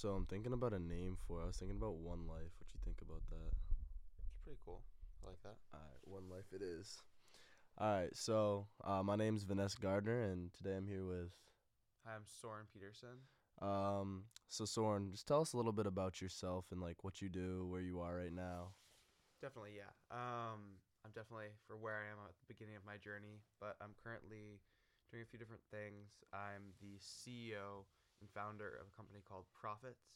So I'm thinking about a name for. it. I was thinking about One Life. What you think about that? It's pretty cool. I like that. All right, One Life it is. All right, so uh, my name's Vanessa Gardner, and today I'm here with. Hi, I'm Soren Peterson. Um, so Soren, just tell us a little bit about yourself and like what you do, where you are right now. Definitely, yeah. Um, I'm definitely for where I am at the beginning of my journey, but I'm currently doing a few different things. I'm the CEO and founder of a company called Profits,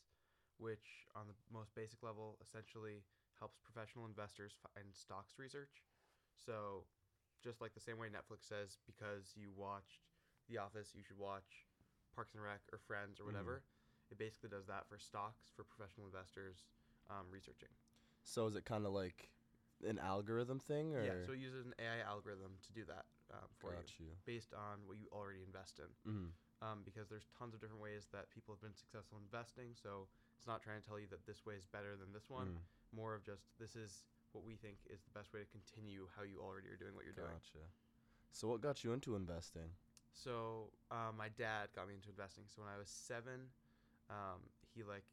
which, on the most basic level, essentially helps professional investors find stocks research. So, just like the same way Netflix says, because you watched The Office, you should watch Parks and Rec or Friends or whatever. It basically does that for stocks for professional investors um, researching. So is it kind of like an algorithm thing, or Yeah, so it uses an AI algorithm to do that um, for you, you? based on what you already invest in. Mhm. Um, because there's tons of different ways that people have been successful investing. So it's not trying to tell you that this way is better than this one. Mm. More of just this is what we think is the best way to continue how you already are doing what you're doing. Gotcha. So what got you into investing? So uh, my dad got me into investing. So when I was seven, um, he like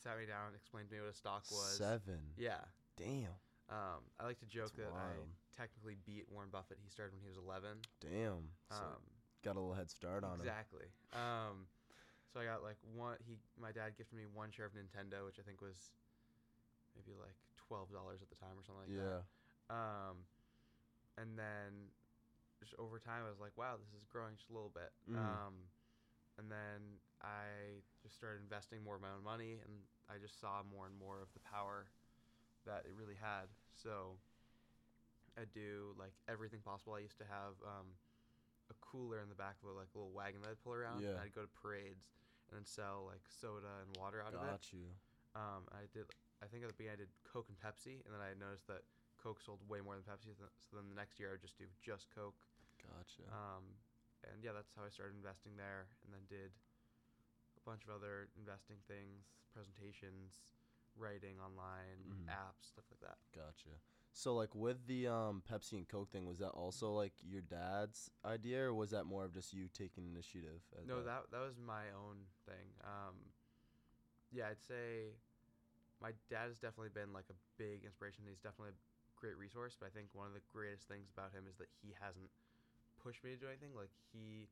sat me down and explained to me what a stock was. Seven. Yeah. Damn. Um, I like to joke That's that I technically beat Warren Buffett. He started when he was 11. Damn. So Um, got a little head start on him. exactly. Um, so I got like one. He, my dad gifted me one share of Nintendo, which I think was maybe like twelve dollars at the time or something like yeah. that. Um, and then just over time, I was like, wow, this is growing just a little bit. Mhm. Um, and then I just started investing more of my own money, and I just saw more and more of the power that it really had. So I do like everything possible. I used to have um, a cooler in the back of a like little wagon that I'd pull around. Yeah. And I'd go to parades and then sell like soda and water out of it. Got you. Um, I did. I think at the beginning I did Coke and Pepsi, and then I noticed that Coke sold way more than Pepsi. So then the next year I would just do just Coke. Gotcha. Um, and yeah, that's how I started investing there, and then did a bunch of other investing things, presentations, writing online, Mhm. apps, stuff like that. Gotcha. So like with the um Pepsi and Coke thing, was that also like your dad's idea, or was that more of just you taking initiative? at No, that that was my own thing. Um, yeah, I'd say my dad has definitely been like a big inspiration. He's definitely a great resource. But I think one of the greatest things about him is that he hasn't pushed me to do anything. Like he,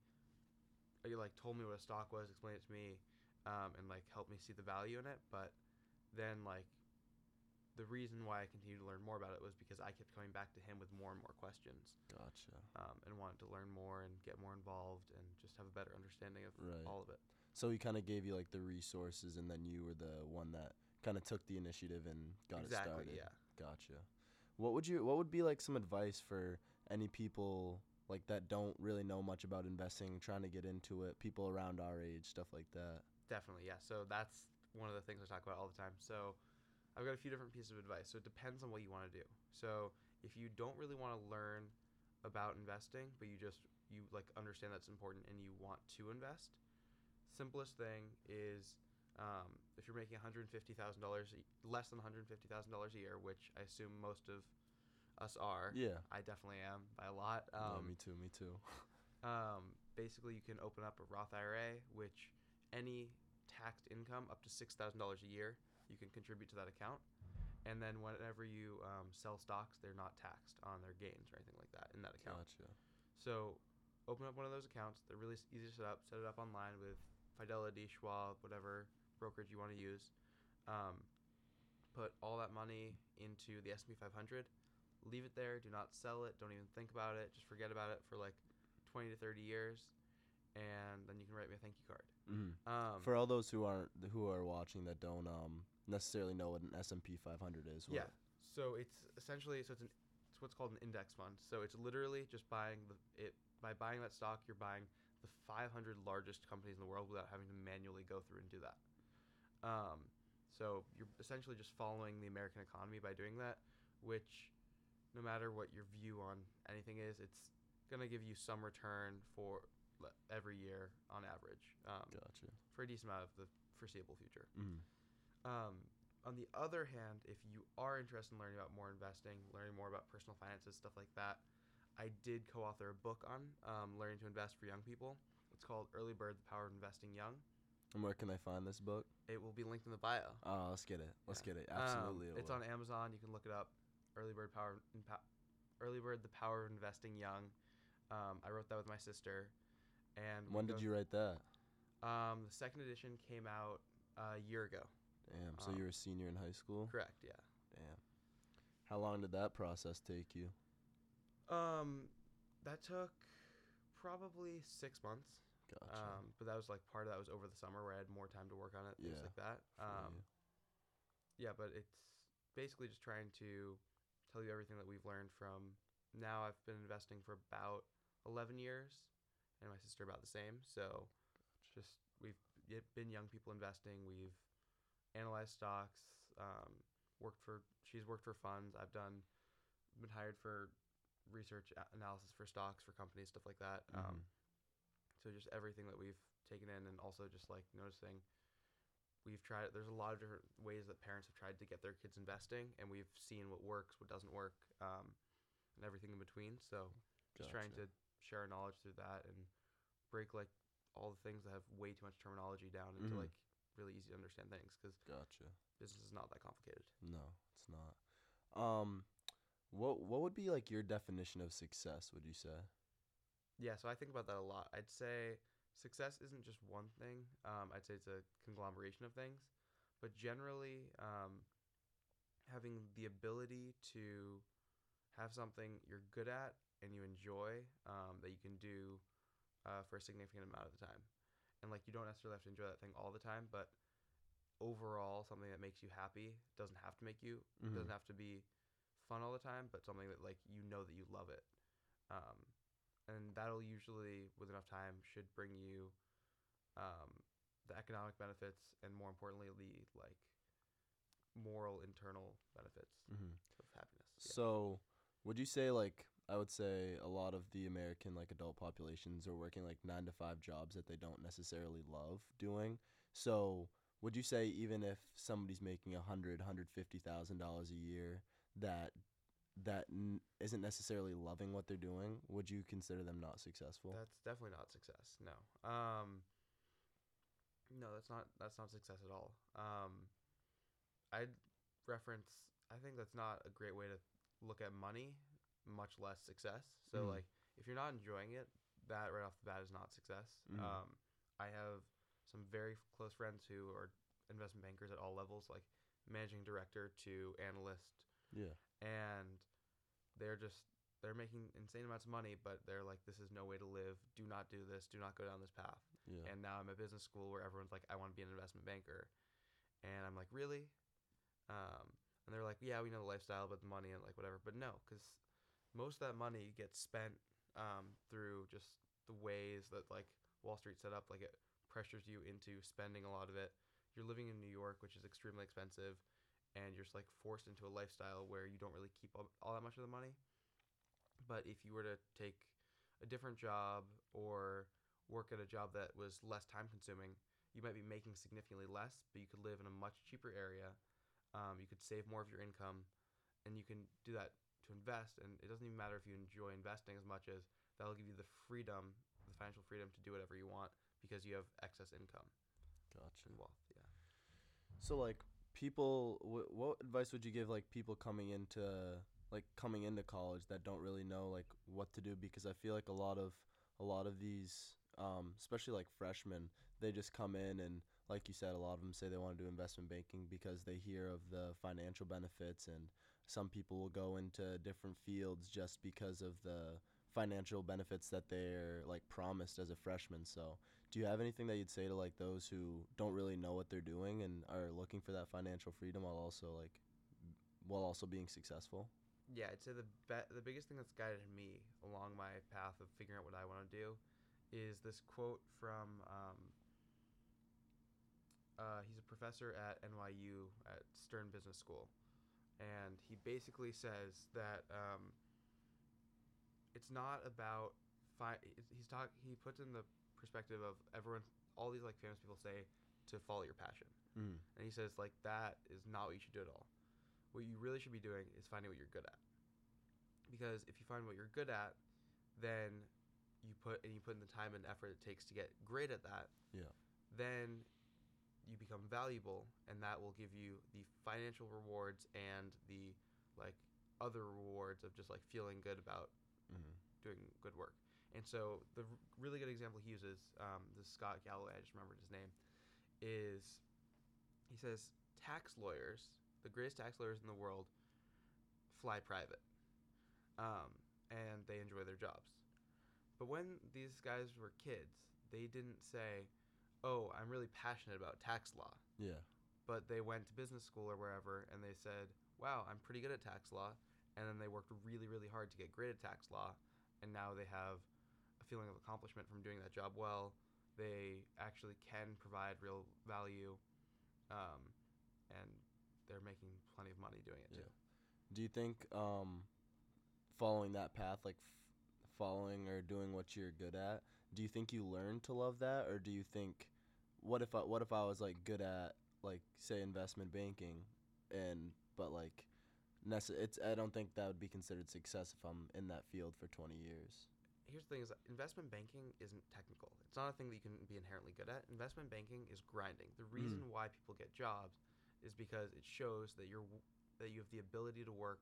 he like told me what a stock was, explained it to me, um, and like helped me see the value in it. But then like the reason why I continued to learn more about it was because I kept coming back to him with more and more questions Gotcha. um, and wanted to learn more and get more involved and just have a better understanding of Right. all of it. So he kind of gave you like the resources, and then you were the one that kind of took the initiative and got Exactly, it started. yeah. Gotcha. What would you? What would be like some advice for any people like that don't really know much about investing, trying to get into it? People around our age, stuff like that. Definitely, yeah. So that's one of the things I talk about all the time. So I've got a few different pieces of advice. So it depends on what you want to do. So if you don't really want to learn about investing, but you just you like understand that's important and you want to invest, simplest thing is um, if you're making $150,000 less than $150,000 a year, which I assume most of us are. Yeah. I definitely am by a lot. Um, me too. Me too. um, basically, you can open up a Roth IRA, which any taxed income up to six thousand dollars a year, you can contribute to that account. And then whenever you um, sell stocks, they're not taxed on their gains or anything like that in that account. Gotcha. So, open up one of those accounts. They're really easy to set up. Set it up online with Fidelity, Schwab, whatever brokerage you want to use. Um, put all that money into the S&P 500. Leave it there. Do not sell it. Don't even think about it. Just forget about it for like 20 to 30 years, and then you can write me a thank you card. hmm Um, For all those who aren't who are watching that don't um necessarily know what an S and P 500 is. what- Yeah. So it's essentially so it's an it's what's called an index fund. So it's literally just buying the it by buying that stock, you're buying the 500 largest companies in the world without having to manually go through and do that. Um, so you're essentially just following the American economy by doing that, which no matter what your view on anything is, it's gonna give you some return for every year on average um, Gotcha. for a decent amount of the foreseeable future. hmm Um, on the other hand, if you are interested in learning about more investing, learning more about personal finances, stuff like that, I did co-author a book on um, learning to invest for young people. It's called Early Bird: The Power of Investing Young. And where can they find this book? It will be linked in the bio. Oh, let's get it. Let's Yeah. get it. Um, Absolutely. it it's on Amazon. You can look it up. Early Bird Power, Early Bird: The Power of Investing Young. Um, I wrote that with my sister, and When did you write that? Um, the second edition came out uh, a year ago. Damn. So Um, you were a senior in high school. Correct. Yeah. Damn. How long did that process take you? Um, that took probably six months. Gotcha. Um, but that was like part of that was over the summer where I had more time to work on it, things Yeah, like that. Um, yeah, but it's basically just trying to tell you everything that we've learned from. Now I've been investing for about 11 years, and my sister about the same. So, just we've been young people investing. We've analyzed stocks. Um, worked for she's worked for funds. I've done been hired for research analysis for stocks for companies, stuff like that. Mhm. Um, so just everything that we've taken in, and also just like noticing we've tried there's a lot of different ways that parents have tried to get their kids investing and we've seen what works what doesn't work um, and everything in between so just trying to share our knowledge through that and break like all the things that have way too much terminology down into Mhm. like really easy to understand things because Gotcha. business is not that complicated No, it's not. Um, what what would be like your definition of success? Would you say? yeah so i think about that a lot i'd say success isn't just one thing um, i'd say it's a conglomeration of things but generally um, having the ability to have something you're good at and you enjoy um, that you can do uh, for a significant amount of the time and like you don't necessarily have to enjoy that thing all the time but overall something that makes you happy doesn't have to make you it Mhm. doesn't have to be fun all the time but something that like you know that you love it um, and that'll usually with enough time should bring you um, the economic benefits and more importantly the like moral internal benefits Mm-hmm. of happiness yeah. So, would you say like I would say a lot of the American like adult populations are working like nine to five jobs that they don't necessarily love doing. So, would you say even if somebody's making a hundred, hundred fifty thousand dollars a year, that that n- isn't necessarily loving what they're doing, would you consider them not successful? That's definitely not success. No. Um No, that's not that's not success at all. Um I'd reference I think that's not a great way to look at money, much less success. So Mhm. like if you're not enjoying it, that right off the bat is not success. Mhm. Um I have some very close friends who are investment bankers at all levels like managing director to analyst yeah. and they're just they're making insane amounts of money but they're like this is no way to live do not do this do not go down this path Yeah. and now i'm at business school where everyone's like i want to be an investment banker and i'm like really um, and they're like yeah we know the lifestyle but the money and like whatever but no because most of that money gets spent um, through just the ways that like wall street set up like it pressures you into spending a lot of it you're living in new york which is extremely expensive and you're just like forced into a lifestyle where you don't really keep all, all that much of the money. But if you were to take a different job or work at a job that was less time consuming, you might be making significantly less, but you could live in a much cheaper area. Um, you could save more of your income, and you can do that to invest. And it doesn't even matter if you enjoy investing as much as that'll give you the freedom, the financial freedom to do whatever you want because you have excess income Gotcha. and wealth. Yeah. So like people, wh- what advice would you give like people coming into like coming into college that don't really know like what to do? Because I feel like a lot of a lot of these, um, especially like freshmen, they just come in and like you said, a lot of them say they want to do investment banking because they hear of the financial benefits, and some people will go into different fields just because of the financial benefits that they're like promised as a freshman. So do you have anything that you'd say to like those who don't really know what they're doing and are looking for that financial freedom while also like while also being successful? yeah, I'd say the be- the biggest thing that's guided me along my path of figuring out what I want to do is this quote from um, uh, he's a professor at NYU at Stern Business School, and he basically says that um, it's not about fi- he's talk he puts in the perspective of everyone all these like famous people say to follow your passion Mm. and he says like that is not what you should do at all. What you really should be doing is finding what you're good at. Because if you find what you're good at, then you put and you put in the time and effort it takes to get great at that. Yeah. Then you become valuable, and that will give you the financial rewards and the like other rewards of just like feeling good about Mm-hmm. doing good work. And so the r- really good example he uses, um, this Scott Galloway, I just remembered his name, is he says tax lawyers, the greatest tax lawyers in the world, fly private, um, and they enjoy their jobs. But when these guys were kids, they didn't say, "Oh, I'm really passionate about tax law." Yeah. but they went to business school or wherever and they said, "Wow, I'm pretty good at tax law." And then they worked really really hard to get great at tax law, and now they have a feeling of accomplishment from doing that job well. They actually can provide real value um, and they're making plenty of money doing it too. Yeah. Do you think um, following that path, like f- following or doing what you're good at, do you think you learn to love that, or do you think, what if I, what if I was like good at like say investment banking, and but like, nece- it's I don't think that would be considered success if I'm in that field for 20 years. Here's the thing: is investment banking isn't technical. It's not a thing that you can be inherently good at. Investment banking is grinding. The hmm. reason why people get jobs is because it shows that you're that you have the ability to work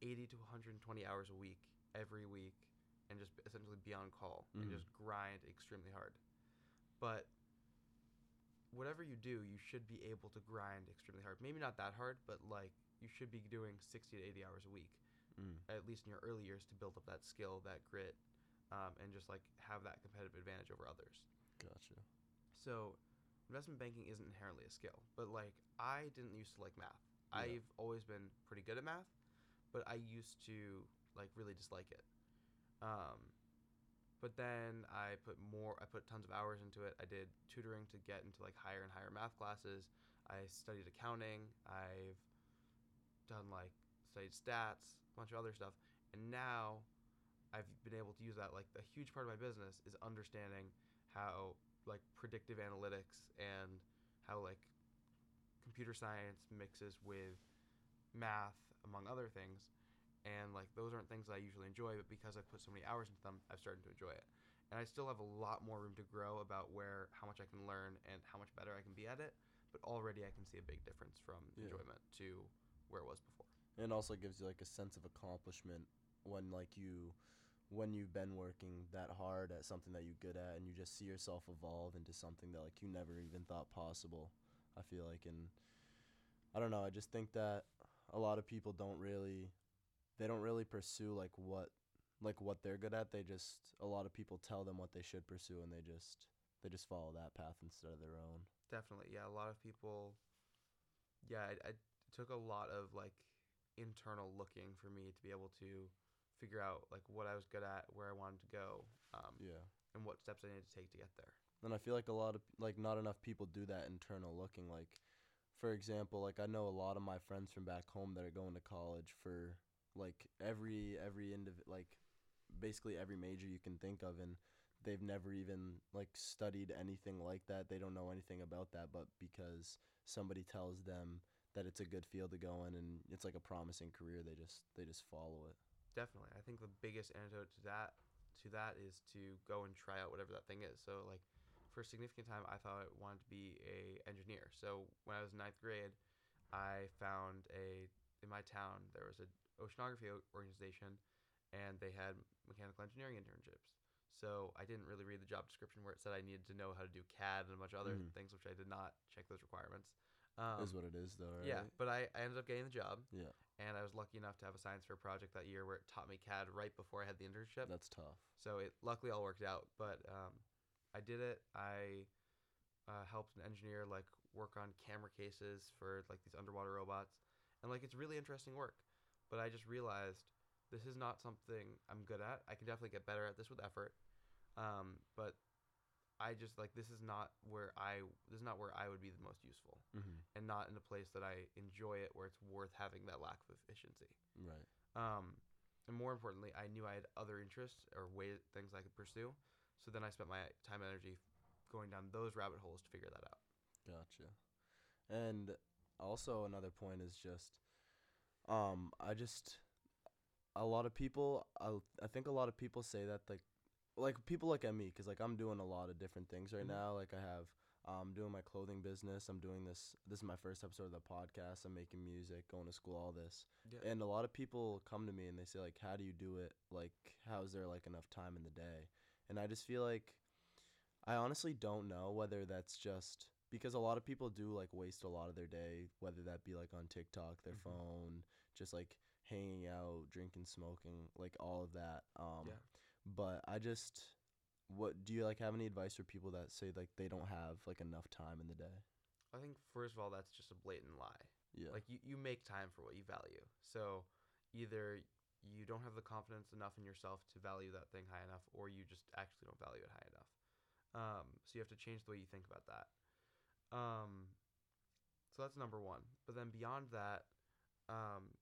80 to 120 hours a week every week and just essentially be on call and Mhm. just grind extremely hard. But whatever you do, you should be able to grind extremely hard. Maybe not that hard, but like you should be doing 60 to 80 hours a week Mm. at least in your early years to build up that skill, that grit, um, and just like have that competitive advantage over others. Gotcha. So, investment banking isn't inherently a skill, but like I didn't used to like math. Yeah. I've always been pretty good at math, but I used to like really dislike it. Um, but then I put more, I put tons of hours into it. I did tutoring to get into like higher and higher math classes. I studied accounting. I've done like studied stats, a bunch of other stuff, and now I've been able to use that. Like a huge part of my business is understanding how like predictive analytics and how like computer science mixes with math among other things and like those aren't things that I usually enjoy but because I've put so many hours into them I've started to enjoy it and I still have a lot more room to grow about where how much I can learn and how much better I can be at it but already I can see a big difference from Yeah. enjoyment to where it was before And it also gives you like a sense of accomplishment when like you when you've been working that hard at something that you're good at and you just see yourself evolve into something that like you never even thought possible. I feel like and I don't know, I just think that a lot of people don't really they don't really pursue like what like what they're good at. They just a lot of people tell them what they should pursue and they just they just follow that path instead of their own. Definitely, yeah. A lot of people, yeah. I, I it took a lot of like internal looking for me to be able to figure out like what I was good at, where I wanted to go, um, Yeah. and what steps I needed to take to get there. And I feel like a lot of like not enough people do that internal looking. Like, for example, like I know a lot of my friends from back home that are going to college for like every every indiv- like basically every major you can think of, and they've never even like studied anything like that. They don't know anything about that, but because somebody tells them that it's a good field to go in and it's like a promising career, they just they just follow it. Definitely, I think the biggest antidote to that to that is to go and try out whatever that thing is. So like for a significant time, I thought I wanted to be a engineer. So when I was in ninth grade, I found a in my town there was a oceanography organization, and they had mechanical engineering internships. So I didn't really read the job description where it said I needed to know how to do CAD and a bunch of other Mhm. things, which I did not check those requirements. Um, is what it is, though, right? yeah, but I, I ended up getting the job, Yeah, and I was lucky enough to have a science fair project that year where it taught me CAD right before I had the internship. that's tough. So it luckily all worked out, but um, I did it. I uh, helped an engineer like work on camera cases for like these underwater robots, and like it's really interesting work. But I just realized this is not something I'm good at. I can definitely get better at this with effort, um, but I just like this is not where I this is not where I would be the most useful, hmm and not in a place that I enjoy it where it's worth having that lack of efficiency. Right. Um, and more importantly, I knew I had other interests or way things I could pursue. So then I spent my time and energy going down those rabbit holes to figure that out. Gotcha. And also another point is just, um, I just, a lot of people, I, I think a lot of people say that like, like people look at me because like I'm doing a lot of different things right Mhm. now. Like I have I'm doing my clothing business. I'm doing this. This is my first episode of the podcast. I'm making music, going to school, all this. Yeah. And a lot of people come to me and they say like, "How do you do it? Like, how is there like enough time in the day?" And I just feel like I honestly don't know whether that's just because a lot of people do like waste a lot of their day, whether that be like on TikTok, their Mhm. phone, just like hanging out, drinking, smoking, like all of that. Um, Yeah. But I just, what do you like have any advice for people that say like they don't have like enough time in the day? I think first of all, that's just a blatant lie. Yeah. Like you, you make time for what you value. So either you don't have the confidence enough in yourself to value that thing high enough, or you just actually don't value it high enough. Um, so you have to change the way you think about that. Um, so that's number one. But then beyond that, um,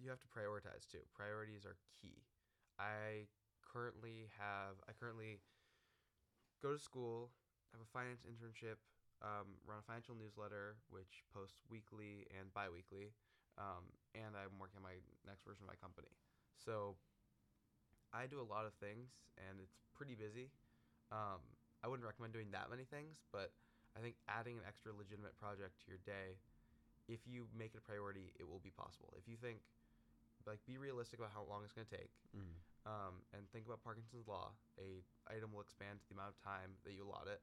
you have to prioritize too. Priorities are key. I currently have I currently go to school, have a finance internship, um, run a financial newsletter which posts weekly and bi-weekly, um, and I'm working on my next version of my company. So I do a lot of things, and it's pretty busy. Um, I wouldn't recommend doing that many things, but I think adding an extra legitimate project to your day, if you make it a priority, it will be possible. If you think, like, be realistic about how long it's going to take, Mm. um, and think about Parkinson's law. A item will expand to the amount of time that you allot it.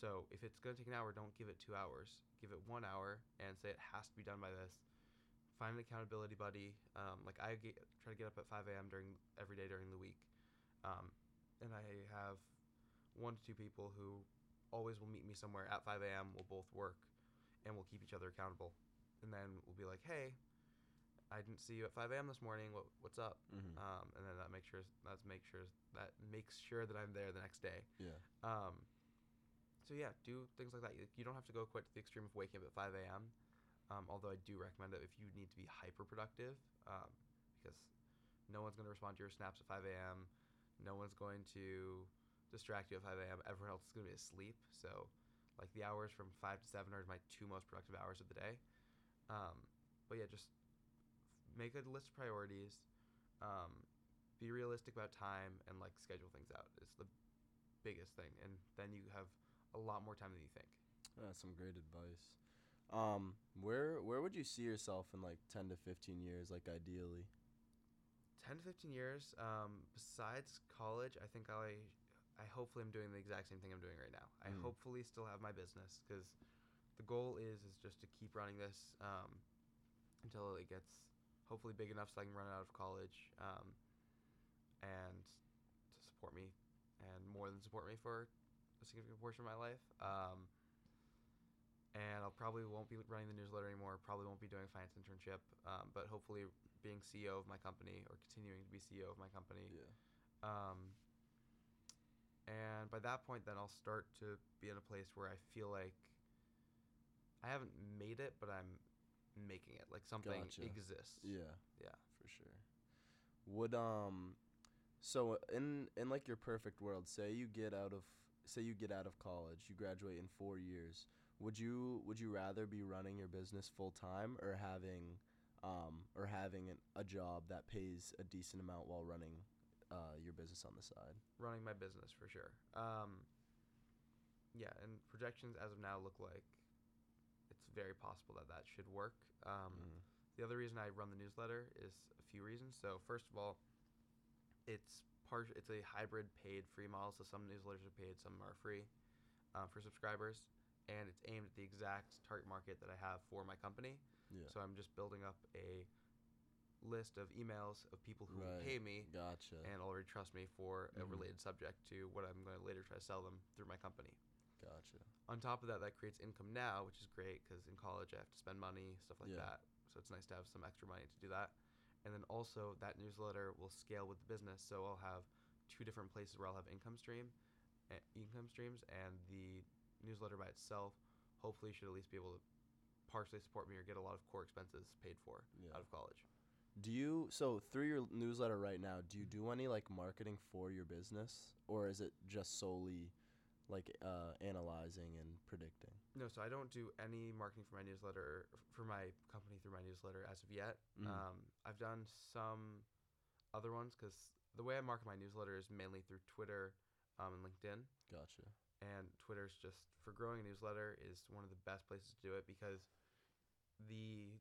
So if it's going to take an hour, don't give it two hours. Give it one hour and say it has to be done by this. Find an accountability buddy. Um, like I get, try to get up at 5 a.m. during every day during the week, um, and I have one to two people who always will meet me somewhere at 5 a.m. We'll both work, and we'll keep each other accountable. And then we'll be like, "Hey, I didn't see you at 5 a.m. this morning. What what's up?" Mhm. um, and then that makes sure that's make sure that makes sure that I'm there the next day. yeah. Um, so yeah, do things like that. You, you don't have to go quite to the extreme of waking up at 5 a.m. Um, although I do recommend it if you need to be hyper productive, um, because no one's going to respond to your snaps at 5 a.m. No one's going to distract you at 5 a.m. Everyone else is going to be asleep. So, like the hours from 5 to 7 are my two most productive hours of the day. Um, but yeah, just make a list of priorities. Um, be realistic about time and like schedule things out. It's the biggest thing, and then you have a lot more time than you think. That's some great advice. Um, where where would you see yourself in like ten to fifteen years, like ideally? 10 to 15 years um, besides college i think i i hopefully i'm doing the exact same thing i'm doing right now i Mm. hopefully still have my business because the goal is is just to keep running this um, until it gets hopefully big enough so i can run out of college um, and to support me and more than support me for a significant portion of my life um, and I'll probably won't be running the newsletter anymore. Probably won't be doing a finance internship, um, but hopefully being CEO of my company or continuing to be CEO of my company. Yeah. Um, and by that point, then I'll start to be in a place where I feel like I haven't made it, but I'm making it. Like something Gotcha. exists. Yeah. Yeah. For sure. Would um so in in like your perfect world, say you get out of say you get out of college, you graduate in 4 years. Would you would you rather be running your business full time or having um or having an, a job that pays a decent amount while running uh your business on the side? running my business for sure. Um, yeah, and projections as of now look like it's very possible that that should work. Um, Mhm. The other reason I run the newsletter is a few reasons. So first of all, it's part it's a hybrid paid free model. So some newsletters are paid, some are free uh, for subscribers, and it's aimed at the exact target market that I have for my company. Yeah. So I'm just building up a list of emails of people who Right. pay me Gotcha. and already trust me for a Mhm. related subject to what I'm going to later try to sell them through my company. Gotcha. On top of that, that creates income now, which is great because in college I have to spend money, stuff like Yeah. that. So it's nice to have some extra money to do that. And then also that newsletter will scale with the business, so I'll have two different places where I'll have income stream, uh, income streams, and the newsletter by itself hopefully should at least be able to partially support me or get a lot of core expenses paid for Yeah. out of college. Do you so through your newsletter right now, do you do any like marketing for your business or is it just solely like uh analyzing and predicting? No, so I don't do any marketing for my newsletter for my company through my newsletter as of yet. Mhm. Um, I've done some other ones because the way I market my newsletter is mainly through Twitter um, and LinkedIn. Gotcha. and Twitter's just for growing a newsletter is one of the best places to do it because the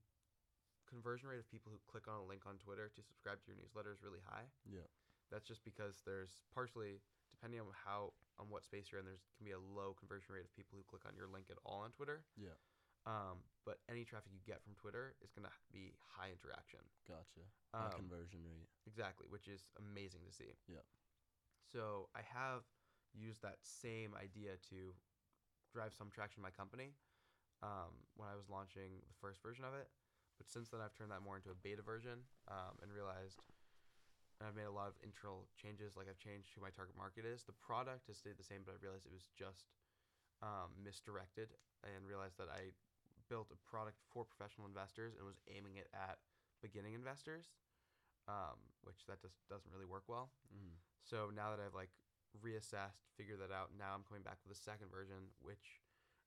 conversion rate of people who click on a link on Twitter to subscribe to your newsletter is really high. Yeah. That's just because there's partially depending on how on what space you're in, there's can be a low conversion rate of people who click on your link at all on Twitter. Yeah. Um, but any traffic you get from Twitter is gonna be high interaction. Gotcha. High Um, conversion rate. Exactly, which is amazing to see. Yeah. So I have used that same idea to drive some traction in my company um, when I was launching the first version of it. But since then, I've turned that more into a beta version um, and realized and I've made a lot of internal changes. Like I've changed who my target market is. The product has stayed the same, but I realized it was just um, misdirected and realized that I built a product for professional investors and was aiming it at beginning investors, um, which that just doesn't really work well. Mm. So now that I've like reassessed, figured that out, now I'm coming back with a second version, which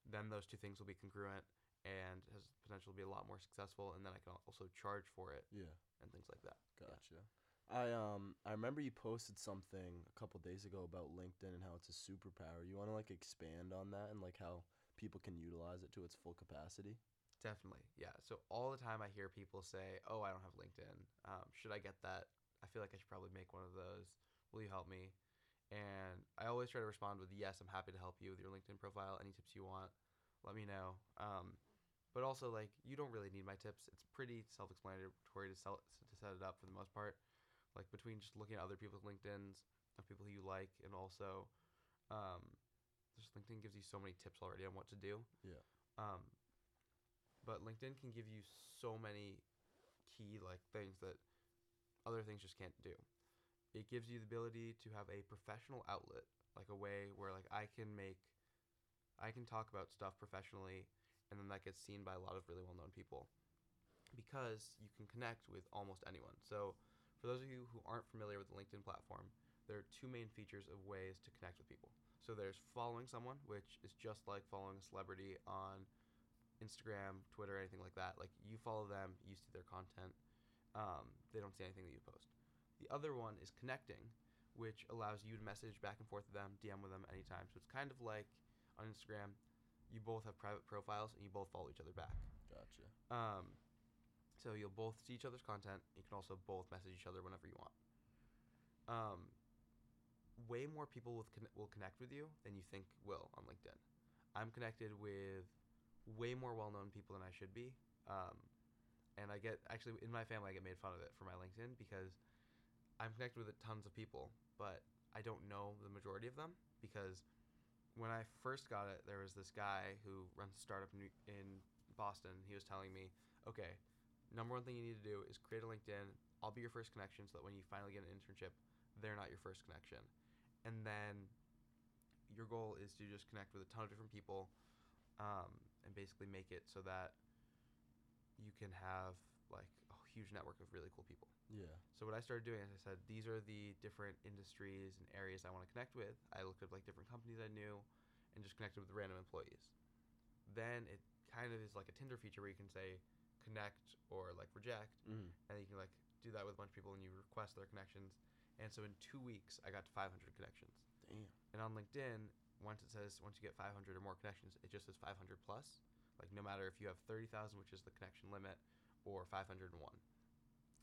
then those two things will be congruent and has potential to be a lot more successful. And then I can also charge for it Yeah. and things like that. Yeah. I um I remember you posted something a couple days ago about LinkedIn and how it's a superpower. You want to like expand on that and like how people can utilize it to its full capacity? Definitely, yeah. So all the time I hear people say, "Oh, I don't have LinkedIn. Um, should I get that? I feel like I should probably make one of those. Will you help me?" And I always try to respond with, "Yes, I'm happy to help you with your LinkedIn profile. Any tips you want, let me know." Um, but also, like, you don't really need my tips. It's pretty self-explanatory to sell to set it up for the most part. Like between just looking at other people's LinkedIn's of people who you like, and also, um, just LinkedIn gives you so many tips already on what to do. Yeah. Um, but LinkedIn can give you so many key like things that other things just can't do. It gives you the ability to have a professional outlet, like a way where like I can make I can talk about stuff professionally and then that gets seen by a lot of really well-known people because you can connect with almost anyone. So, for those of you who aren't familiar with the LinkedIn platform, there are two main features of ways to connect with people. So there's following someone, which is just like following a celebrity on Instagram, Twitter, anything like that. Like you follow them, you see their content. Um, they don't see anything that you post. The other one is connecting, which allows you to message back and forth with them, DM with them anytime. So it's kind of like on Instagram, you both have private profiles and you both follow each other back. Gotcha. Um, so you'll both see each other's content. You can also both message each other whenever you want. Um, way more people with con- will connect with you than you think will on LinkedIn. I'm connected with way more well-known people than I should be. Um, and I get actually in my family I get made fun of it for my LinkedIn because I'm connected with tons of people, but I don't know the majority of them because when I first got it, there was this guy who runs a startup in Boston. He was telling me, okay, number one thing you need to do is create a LinkedIn. I'll be your first connection so that when you finally get an internship, they're not your first connection. And then your goal is to just connect with a ton of different people um, and basically make it so that you can have like a huge network of really cool people. Yeah. So what I started doing is I said these are the different industries and areas I want to connect with. I looked up like different companies I knew and just connected with random employees. Then it kind of is like a Tinder feature where you can say connect or like reject Mm. and you can like do that with a bunch of people and you request their connections. And so in 2 weeks I got to 500 connections. Damn. And on LinkedIn, once it says once you get 500 or more connections, it just says 500 plus. Like no matter if you have 30,000, which is the connection limit, or 501.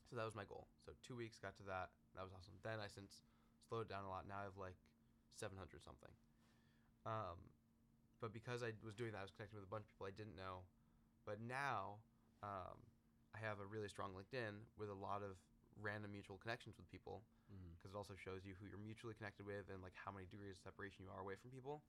So that was my goal. So two weeks got to that. That was awesome. Then I since slowed down a lot. Now I have like 700 something. Um, but because I was doing that, I was connecting with a bunch of people I didn't know. But now um, I have a really strong LinkedIn with a lot of random mutual connections with people because it also shows you who you're mutually connected with and like how many degrees of separation you are away from people.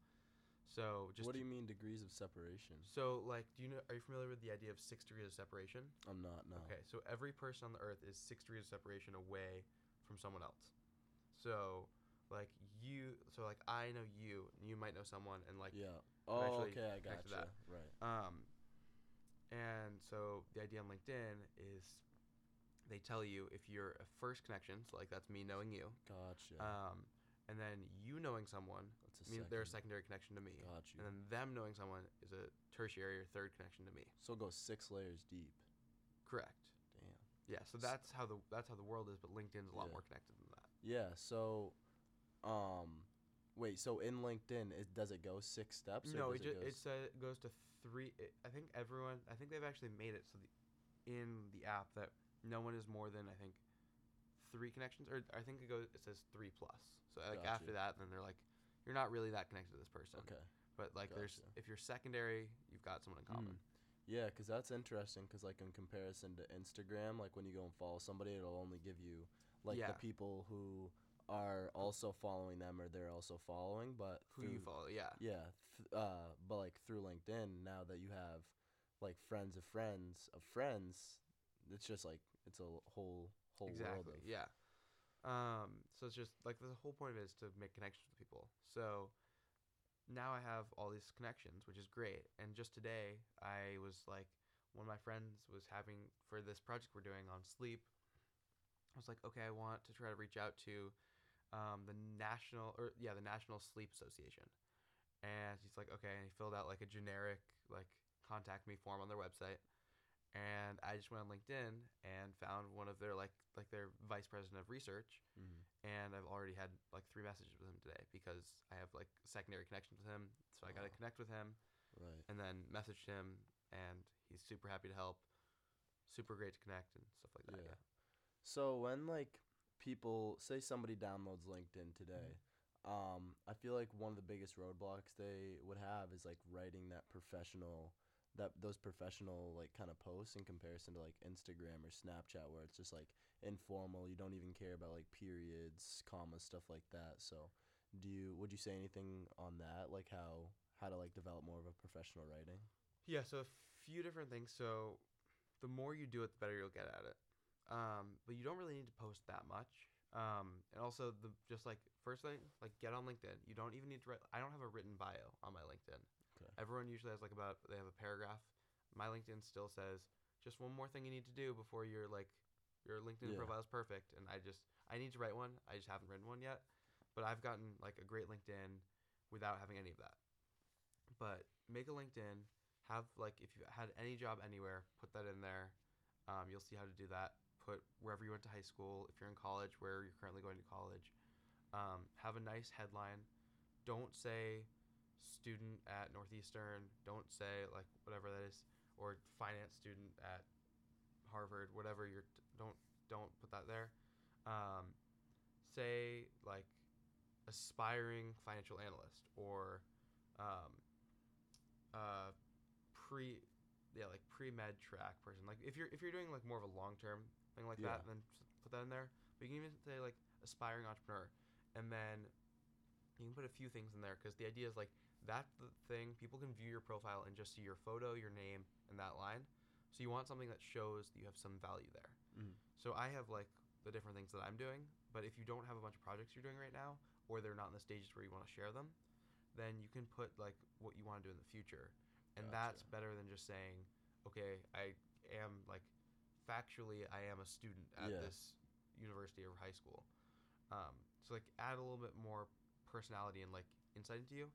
So just what do you mean degrees of separation? so like do you know are you familiar with the idea of six degrees of separation? I'm not. No. Okay, so every person on the earth is six degrees of separation away from someone else. So like you so like I know you and you might know someone and like Yeah. Oh, okay. I got to that. Right. um and so the idea on LinkedIn is they tell you if you're a first connection, so like that's me knowing you. Gotcha. Um, and then you knowing someone, That's a I mean, they're a secondary connection to me. Got you. And then them knowing someone is a tertiary or third connection to me. so it goes six layers deep. Correct. Damn. Yeah. So that's how the that's how the world is, but LinkedIn's a lot Yeah. more connected than that. Yeah. So, um, Wait, so in LinkedIn, it, does it go six steps? or no, it just goes- it goes to three. It, I think everyone. I think they've actually made it so the, in the app that no one is more than I think three connections, or I think it goes. It says three plus. So like Gotcha. after that, then they're like, you're not really that connected to this person. okay. But like, there's if you're secondary, you've got someone in common. Mm. Yeah, because that's interesting. Because like in comparison to Instagram, like when you go and follow somebody, it'll only give you like Yeah. the people who are also following them or they're also following. But Who you through- follow? Yeah. Yeah, th- uh, but like through LinkedIn, now that you have like friends of friends of friends, it's just like it's a whole whole world of Yeah. Um. So it's just like the whole point of it is to make connections with people. So now I have all these connections, which is great. And just today, I was like, one of my friends was having for this project we're doing on sleep. I was like, okay, I want to try to reach out to um, the national or yeah, the National Sleep Association. And he's like, okay, and he filled out like a generic like contact me form on their website. And I just went on LinkedIn and found one of their like like their vice president of research, Mhm. and I've already had like three messages with him today because I have like secondary connections with him. So I got to connect with him right. and then messaged him, and he's super happy to help. Super great to connect and stuff like that. Yeah. Yeah. So when like people say somebody downloads LinkedIn today, um, I feel like one of the biggest roadblocks they would have is like writing that professional that those professional like kind of posts in comparison to like Instagram or Snapchat where it's just like informal, you don't even care about like periods, commas, stuff like that. So do you would you say anything on that like how how to like develop more of a professional writing? Yeah, so a few different things. So the more you do it, the better you'll get at it. Um, but you don't really need to post that much. Um, and also the just like first thing, like get on LinkedIn. You don't even need to write. I don't have a written bio on my LinkedIn. Okay. Everyone usually has like about they have a paragraph. My LinkedIn still says just one more thing you need to do before your like your LinkedIn Yeah. profile is perfect. And I just I need to write one. I just haven't written one yet. But I've gotten like a great LinkedIn without having any of that. But make a LinkedIn. Have like if you had any job anywhere, put that in there. Um, you'll see how to do that. Put wherever you went to high school. If you're in college, where you're currently going to college. Um, have a nice headline. Don't say student at Northeastern. Don't say like whatever that is, or finance student at Harvard. Whatever you're. Don't don't put that there. Um, say like aspiring financial analyst or um, uh, pre yeah like pre med track person. Like if you're if you're doing like more of a long term thing like Yeah. that, and then put that in there. But you can even say like aspiring entrepreneur, and then you can put a few things in there because the idea is like that thing people can view your profile and just see your photo, your name, and that line. So you want something that shows that you have some value there. Mhm. So I have like the different things that I'm doing, but if you don't have a bunch of projects you're doing right now, or they're not in the stages where you want to share them, then you can put like what you want to do in the future, and that's better than just saying, okay, I am like factually I am a student at Yeah. this university or high school. Um, so like add a little bit more personality and like insight into you,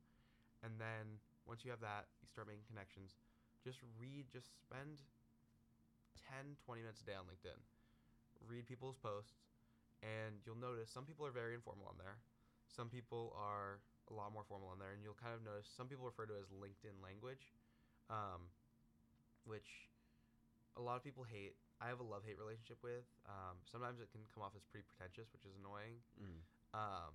and then once you have that, you start making connections. Just read, just spend 10, 20 minutes a day on LinkedIn. Read people's posts, and you'll notice some people are very informal on there. Some people are a lot more formal on there, and you'll kind of notice some people refer to it as LinkedIn language, um, which a lot of people hate. I have a love hate relationship with. Um, sometimes it can come off as pretty pretentious, which is annoying Mm. um,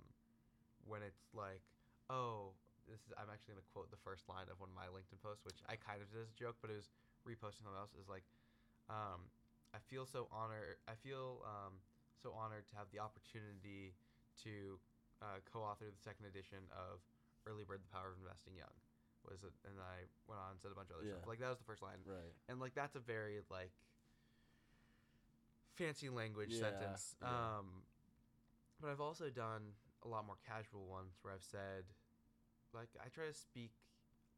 when it's like, oh, this is I'm actually gonna quote the first line of one of my LinkedIn posts, which I kind of did as a joke, but it was reposting something else. Is like, um, I feel so honored. I feel um, so honored to have the opportunity to uh, co-author the second edition of Early Bird: The Power of Investing Young. Was it? And I went on and said a bunch of other Yeah. stuff. Like that was the first line Right. and like that's a very like fancy language Yeah, sentence yeah. um but i've also done a lot more casual ones where i've said like i try to speak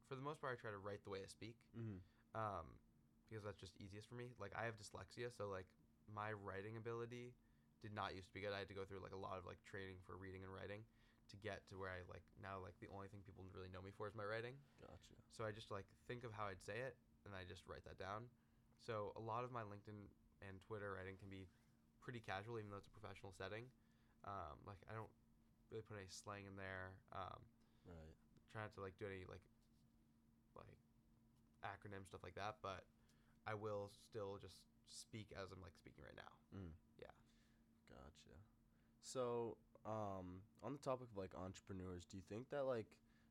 for the most part i try to write the way i speak Mm-hmm. um because that's just easiest for me like i have dyslexia so like my writing ability did not used to be good i had to go through like a lot of like training for reading and writing to get to where i like now like the only thing people really know me for is my writing Gotcha. so I just like think of how I'd say it and I just write that down. So a lot of my LinkedIn and Twitter writing can be pretty casual, even though it's a professional setting. Um, like I don't really put any slang in there. Um, Right. try not to like do any like like acronym stuff like that, but I will still just speak as I'm like speaking right now. Mm. Yeah. Gotcha. So, um, on the topic of like entrepreneurs, do you think that like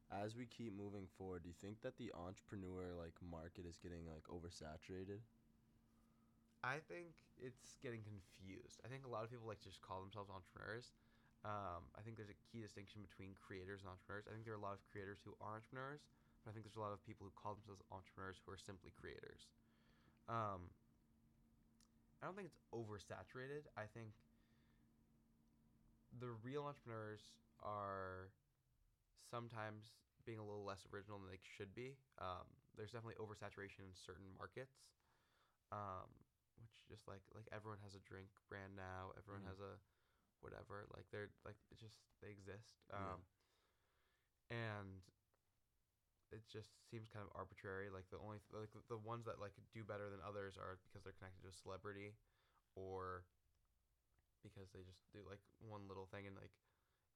as we keep moving forward, do you think that the entrepreneur like market is getting like oversaturated? I think it's getting confused. I think a lot of people like to just call themselves entrepreneurs. Um, I think there's a key distinction between creators and entrepreneurs. I think there are a lot of creators who are entrepreneurs, but I think there's a lot of people who call themselves entrepreneurs who are simply creators. Um, I don't think it's oversaturated. I think the real entrepreneurs are sometimes being a little less original than they should be. Um, there's definitely oversaturation in certain markets. Um, just like like everyone has a drink brand now. Everyone Mhm. has a whatever. Like they're like it just they exist. Yeah. Um, and it just seems kind of arbitrary. Like the only like the ones that like do better than others are because they're connected to a celebrity, or because they just do like one little thing and like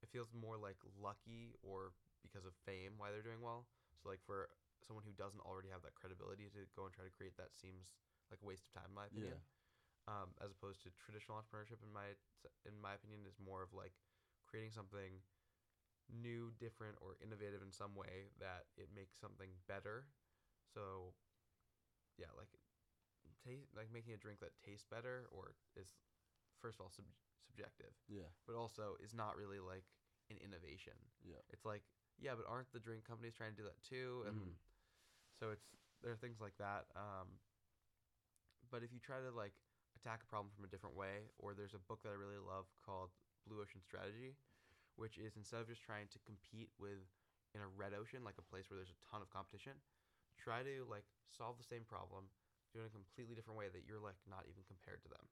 it feels more like lucky or because of fame why they're doing well. So like for someone who doesn't already have that credibility to go and try to create that seems like a waste of time in my opinion. Um, as opposed to traditional entrepreneurship in my in my opinion is more of like creating something new, different, or innovative in some way that it makes something better. So, yeah, like taste like making a drink that tastes better or is first of all sub- subjective, Yeah. but also is not really like an innovation. Yeah. It's like yeah, but aren't the drink companies trying to do that too? And Mhm. so it's there are things like that. Um, but if you try to like attack a problem from a different way, or there's a book that I really love called Blue Ocean Strategy, which is instead of just trying to compete with in a red ocean, like a place where there's a ton of competition, try to like solve the same problem, do it in a completely different way that you're like not even compared to them.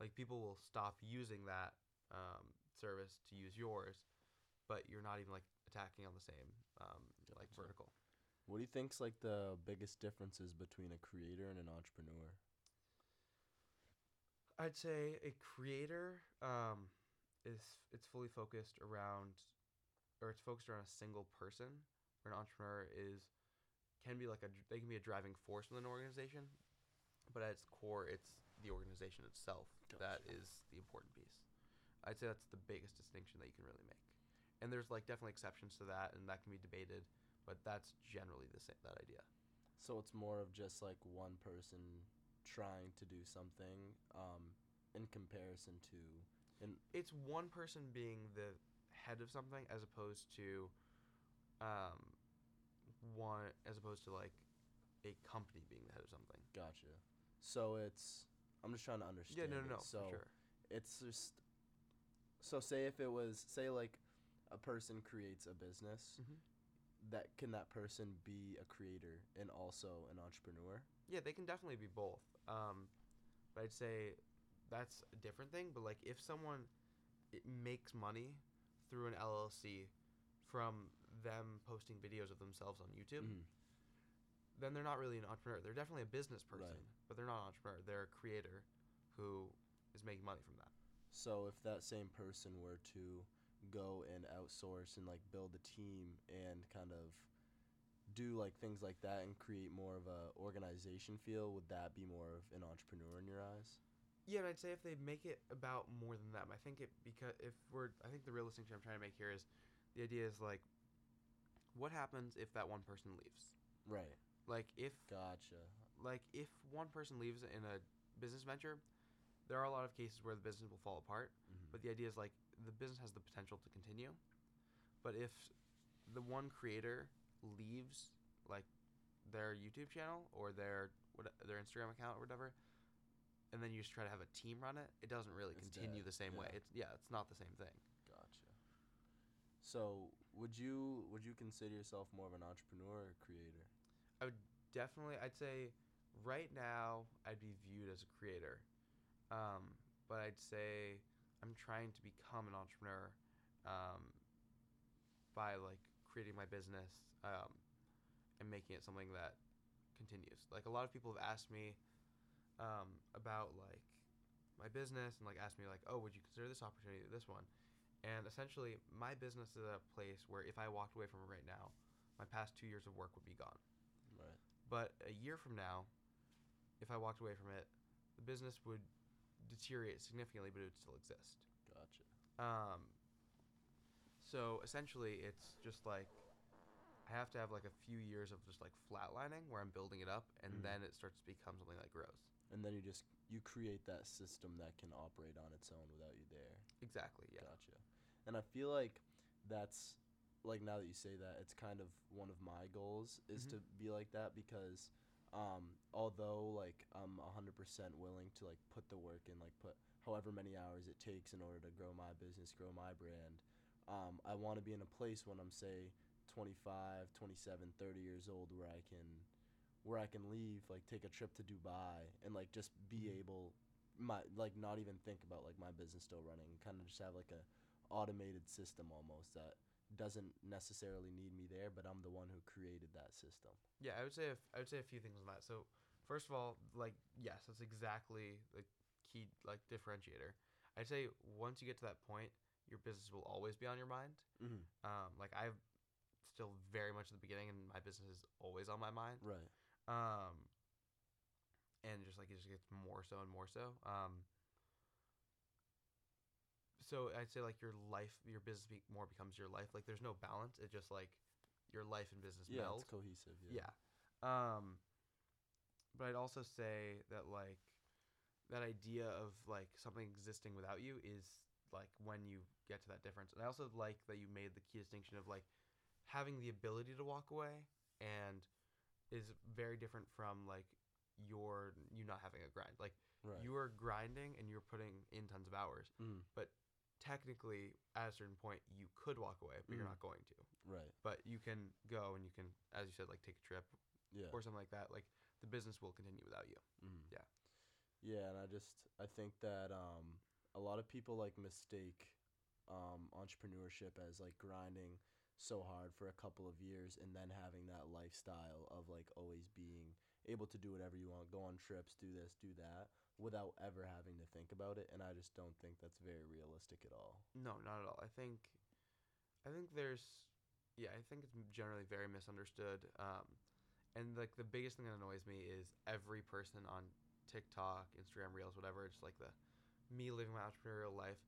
Like people will stop using that um, service to use yours, but you're not even like attacking on the same um, like vertical. What do you think's like the biggest differences between a creator and an entrepreneur? I'd say a creator um, is it's fully focused around, or it's focused around a single person. Where an entrepreneur is can be like a they can be a driving force within an organization, but at its core, it's the organization itself that Gotcha. is the important piece. I'd say that's the biggest distinction that you can really make. And there's like definitely exceptions to that, and that can be debated, but that's generally the same that idea. So it's more of just like one person trying to do something um, in comparison to in it's one person being the head of something as opposed to um one as opposed to like a company being the head of something. gotcha. So it's I'm just trying to understand. Yeah, no, no, no, So sure. it's just so say if it was say like a person creates a business Mhm. that can that person be a creator and also an entrepreneur? Yeah, they can definitely be both. Um, but I'd say that's a different thing. But like, if someone it makes money through an LLC from them posting videos of themselves on YouTube, Mhm. then they're not really an entrepreneur. They're definitely a business person, Right. but they're not an entrepreneur. They're a creator who is making money from that. So if that same person were to go and outsource and like build a team and kind of do like things like that and create more of a organization feel, would that be more of an entrepreneur in your eyes? Yeah, and I'd say if they make it about more than them, I think it because if we're, I think the real distinction I'm trying to make here is, the idea is like, what happens if that one person leaves? Right. Like if Gotcha. like if one person leaves in a business venture, there are a lot of cases where the business will fall apart. Mhm. But the idea is like the business has the potential to continue. But if the one creator leaves like their YouTube channel or their what their Instagram account or whatever, and then you just try to have a team run it, it doesn't really It's continue dead, the same way. It's yeah, it's not the same thing. Gotcha. So would you would you consider yourself more of an entrepreneur or a creator? I would definitely, I'd say right now I'd be viewed as a creator, um, but I'd say I'm trying to become an entrepreneur um, by like creating my business um, and making it something that continues. Like a lot of people have asked me um, about like my business and like asked me like, oh, would you consider this opportunity, this one? And essentially, my business is a place where if I walked away from it right now, my past two years of work would be gone. Right. But a year from now, if I walked away from it, the business would deteriorate significantly, but it would still exist. Gotcha. Um, so essentially, it's just like I have to have like a few years of just like flatlining where I'm building it up, and Mhm. then it starts to become something that grows. And then you just you create that system that can operate on its own without you there. Exactly. Yeah. Gotcha. And I feel like that's like now that you say that, it's kind of one of my goals is Mhm. to be like that because um, although like I'm hundred percent willing to like put the work in, like put however many hours it takes in order to grow my business, grow my brand, um, I want to be in a place when I'm say 25, 27, 30 years old where I can where I can leave, like take a trip to Dubai and like just be Mhm. able my like not even think about like my business still running, kind of just have like a automated system almost that doesn't necessarily need me there, but I'm the one who created that system. Yeah, I would say a I would say a few things on that. So first of all, like yes, that's exactly the key like differentiator. I'd say once you get to that point, your business will always be on your mind. Mm-hmm. Um, like I've still very much at the beginning, and my business is always on my mind. Right. Um, and just like it just gets more so and more so. Um, so I'd say like your life, your business be- more becomes your life. Like there's no balance. It just like your life and business Yeah, meld. it's cohesive. Yeah. Yeah. Um, but I'd also say that like that idea of like something existing without you is like when you get to that difference. And I also like that you made the key distinction of like having the ability to walk away and is very different from like your you not having a grind. Like Right. you are grinding and you're putting in tons of hours. mm, Technically, at a certain point, you could walk away, but you're Mm. not going to. right. But you can go and you can, as you said, like take a trip Yeah. or something like that, like the business will continue without you. Mm. Yeah. Yeah, and I just I think that um, a lot of people like mistake um, entrepreneurship as like grinding so hard for a couple of years and then having that lifestyle of like always being able to do whatever you want, go on trips, do this, do that, without ever having to think about it. And I just don't think that's very realistic at all. No, not at all. I think, I think there's, yeah, I think it's generally very misunderstood. Um, and like the biggest thing that annoys me is every person on TikTok, Instagram Reels, whatever. It's like the me living my entrepreneurial life.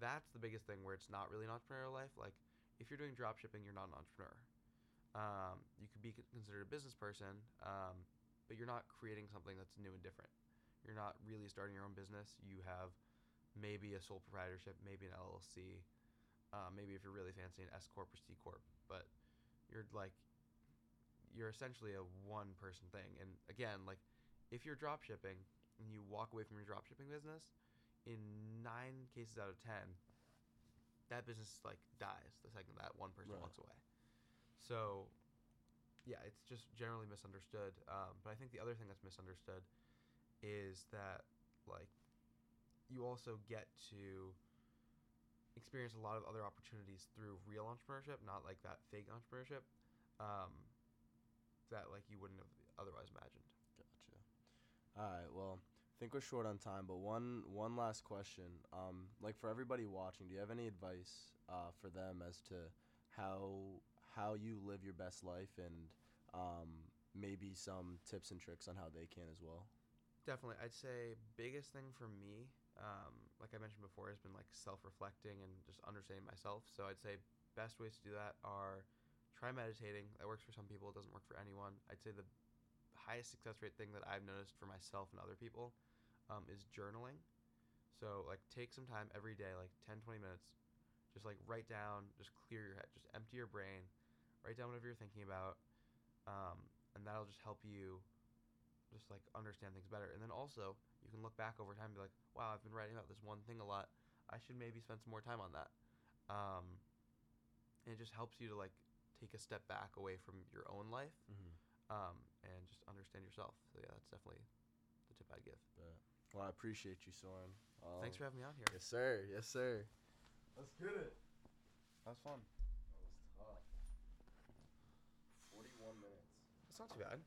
That's the biggest thing where it's not really an entrepreneurial life. Like if you're doing drop shipping, you're not an entrepreneur. Um, you could be considered a business person, um, but you're not creating something that's new and different. You're not really starting your own business. You have maybe a sole proprietorship, maybe an LLC, uh, maybe if you're really fancy, an S corp or C corp. But you're like, you're essentially a one person thing. And again, like, if you're drop shipping and you walk away from your drop shipping business, in nine cases out of ten, that business like dies the second that one person Right. walks away. So, yeah, it's just generally misunderstood. Um, but I think the other thing that's misunderstood is that like you also get to experience a lot of other opportunities through real entrepreneurship, not like that fake entrepreneurship um, that like you wouldn't have otherwise imagined. Gotcha. All right. Well, I think we're short on time, but one one last question. Um, like for everybody watching, do you have any advice uh, for them as to how how you live your best life and um, maybe some tips and tricks on how they can as well? Definitely, I'd say biggest thing for me, um, like I mentioned before, has been like self-reflecting and just understanding myself. So I'd say best ways to do that are try meditating. That works for some people. It doesn't work for anyone. I'd say the highest success rate thing that I've noticed for myself and other people um, is journaling. So like take some time every day, like 10, 20 minutes, just like write down, just clear your head, just empty your brain, write down whatever you're thinking about, um, and that'll just help you just like understand things better. And then also you can look back over time and be like, wow, I've been writing about this one thing a lot. I should maybe spend some more time on that. Um, and it just helps you to like take a step back away from your own life Mm-hmm. um, and just understand yourself. So yeah, that's definitely the tip I'd give. But, well, I appreciate you, Soren. Um, Thanks for having me on here. Yes, sir. Yes, sir. Let's get it. That was fun. That was tough. Forty-one minutes. That's not too bad.